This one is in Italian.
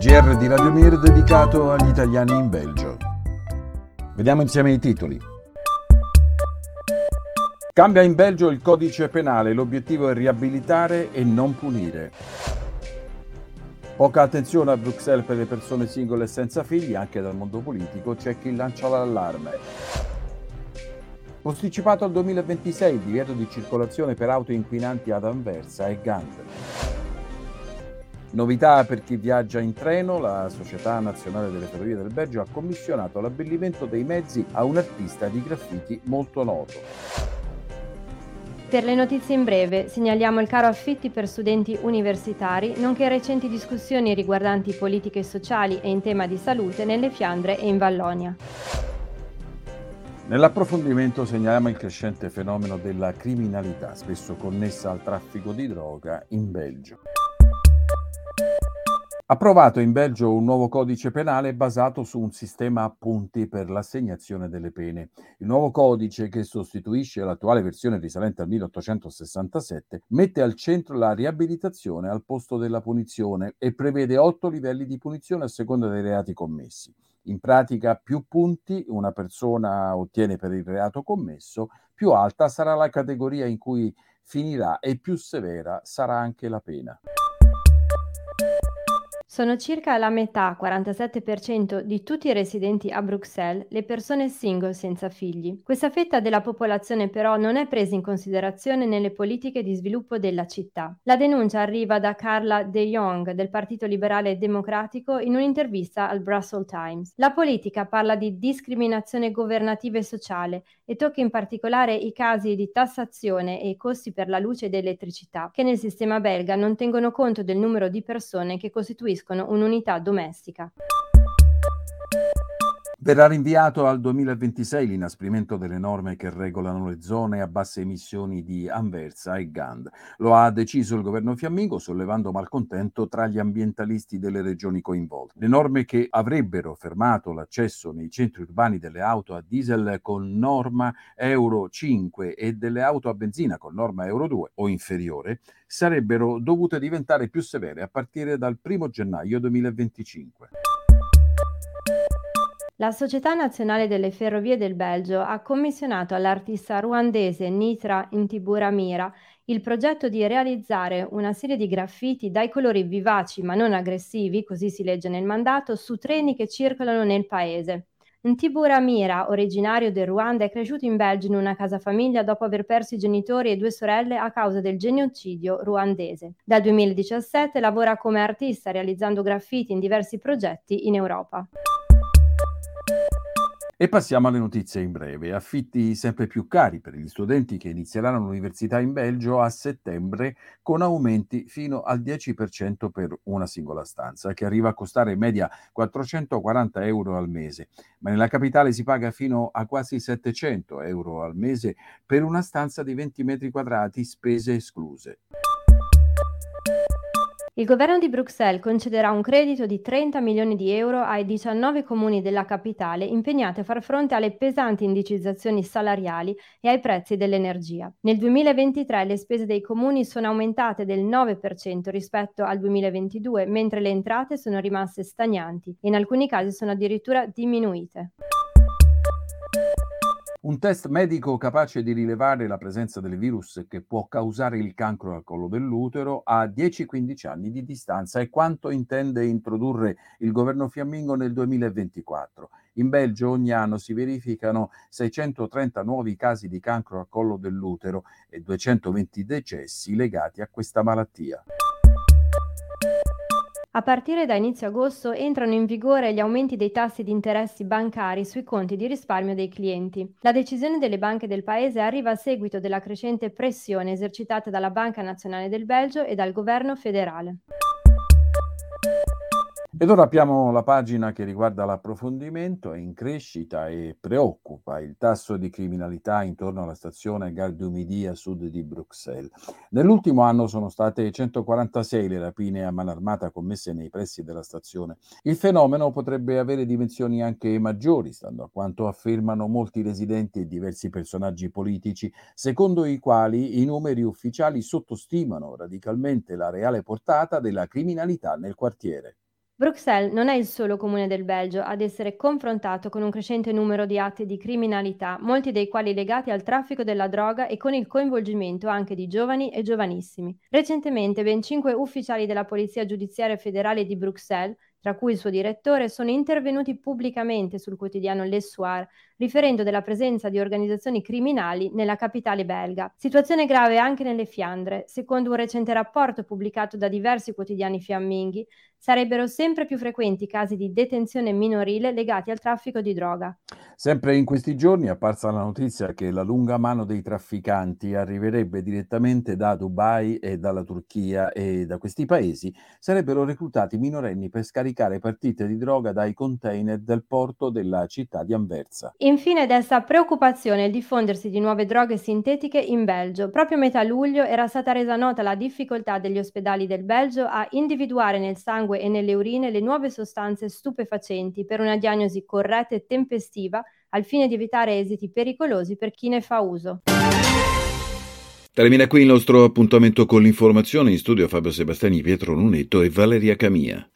souvenir dedicato agli italiani in Belgio. Vediamo insieme i titoli. Cambia in Belgio il codice penale, l'obiettivo è riabilitare e non punire. Poca attenzione a Bruxelles per le persone singole e senza figli, anche dal mondo politico c'è chi lancia l'allarme. Posticipato al 2026 il divieto di circolazione per auto inquinanti ad Anversa e Gand. Novità per chi viaggia in treno, la Società Nazionale delle Ferrovie del Belgio ha commissionato l'abbellimento dei mezzi a un artista di graffiti molto noto. Per le notizie in breve segnaliamo il caro affitti per studenti universitari, nonché recenti discussioni riguardanti politiche sociali e in tema di salute nelle Fiandre e in Vallonia. Nell'approfondimento segnaliamo il crescente fenomeno della criminalità, spesso connessa al traffico di droga in Belgio. Approvato in Belgio un nuovo codice penale basato su un sistema a punti per l'assegnazione delle pene. Il nuovo codice, che sostituisce l'attuale versione risalente al 1867, mette al centro la riabilitazione al posto della punizione e prevede otto livelli di punizione a seconda dei reati commessi. In pratica, più punti una persona ottiene per il reato commesso, più alta sarà la categoria in cui finirà e più severa sarà anche la pena. Sono circa la metà, 47%, di tutti i residenti a Bruxelles le persone single senza figli. Questa fetta della popolazione però non è presa in considerazione nelle politiche di sviluppo della città. La denuncia arriva da Carla De Jong del Partito Liberale Democratico in un'intervista al Brussels Times. La politica parla di discriminazione governativa e sociale e tocca in particolare i casi di tassazione e costi per la luce ed elettricità, che nel sistema belga non tengono conto del numero di persone che costituiscono costituiscono un'unità domestica. Verrà rinviato al 2026 l'inasprimento delle norme che regolano le zone a basse emissioni di Anversa e Gand. Lo ha deciso il governo fiammingo sollevando malcontento tra gli ambientalisti delle regioni coinvolte. Le norme che avrebbero fermato l'accesso nei centri urbani delle auto a diesel con norma Euro 5 e delle auto a benzina con norma Euro 2 o inferiore sarebbero dovute diventare più severe a partire dal 1 gennaio 2025. La Società Nazionale delle Ferrovie del Belgio ha commissionato all'artista ruandese Nitra Intiburamira il progetto di realizzare una serie di graffiti dai colori vivaci ma non aggressivi, così si legge nel mandato, su treni che circolano nel paese. Ntiburamira, originario del Ruanda, è cresciuto in Belgio in una casa famiglia dopo aver perso i genitori e due sorelle a causa del genocidio ruandese. Dal 2017 lavora come artista realizzando graffiti in diversi progetti in Europa. E passiamo alle notizie in breve. Affitti sempre più cari per gli studenti che inizieranno l'università in Belgio a settembre con aumenti fino al 10% per una singola stanza, che arriva a costare in media 440 euro al mese. Ma nella capitale si paga fino a quasi 700 euro al mese per una stanza di 20 metri quadrati, spese escluse. Il governo di Bruxelles concederà un credito di 30 milioni di euro ai 19 comuni della capitale impegnati a far fronte alle pesanti indicizzazioni salariali e ai prezzi dell'energia. Nel 2023 le spese dei comuni sono aumentate del 9% rispetto al 2022, mentre le entrate sono rimaste stagnanti e in alcuni casi sono addirittura diminuite. Un test medico capace di rilevare la presenza del virus che può causare il cancro al collo dell'utero a 10-15 anni di distanza è quanto intende introdurre il governo fiammingo nel 2024. In Belgio ogni anno si verificano 630 nuovi casi di cancro al collo dell'utero e 220 decessi legati a questa malattia. A partire da inizio agosto entrano in vigore gli aumenti dei tassi di interessi bancari sui conti di risparmio dei clienti. La decisione delle banche del paese arriva a seguito della crescente pressione esercitata dalla Banca Nazionale del Belgio e dal governo federale. Ed ora apriamo la pagina che riguarda l'approfondimento, è in crescita e preoccupa il tasso di criminalità intorno alla stazione Gare du Midi a sud di Bruxelles. Nell'ultimo anno sono state 146 le rapine a mano armata commesse nei pressi della stazione. Il fenomeno potrebbe avere dimensioni anche maggiori, stando a quanto affermano molti residenti e diversi personaggi politici, secondo i quali i numeri ufficiali sottostimano radicalmente la reale portata della criminalità nel quartiere. Bruxelles non è il solo comune del Belgio ad essere confrontato con un crescente numero di atti di criminalità, molti dei quali legati al traffico della droga e con il coinvolgimento anche di giovani e giovanissimi. Recentemente ben cinque ufficiali della Polizia Giudiziaria Federale di Bruxelles tra cui il suo direttore, sono intervenuti pubblicamente sul quotidiano Le Soir, riferendo della presenza di organizzazioni criminali nella capitale belga. Situazione grave anche nelle Fiandre. Secondo un recente rapporto pubblicato da diversi quotidiani fiamminghi, sarebbero sempre più frequenti casi di detenzione minorile legati al traffico di droga. Sempre in questi giorni è apparsa la notizia che la lunga mano dei trafficanti arriverebbe direttamente da Dubai e dalla Turchia e da questi paesi sarebbero reclutati minorenni per scaricare partite di droga dai container del porto della città di Anversa. Infine desta preoccupazione il diffondersi di nuove droghe sintetiche in Belgio. Proprio a metà luglio era stata resa nota la difficoltà degli ospedali del Belgio a individuare nel sangue e nelle urine le nuove sostanze stupefacenti per una diagnosi corretta e tempestiva al fine di evitare esiti pericolosi per chi ne fa uso. Termina qui il nostro appuntamento con l'informazione in studio Fabio Sebastiani, Pietro Nunetto e Valeria Camia.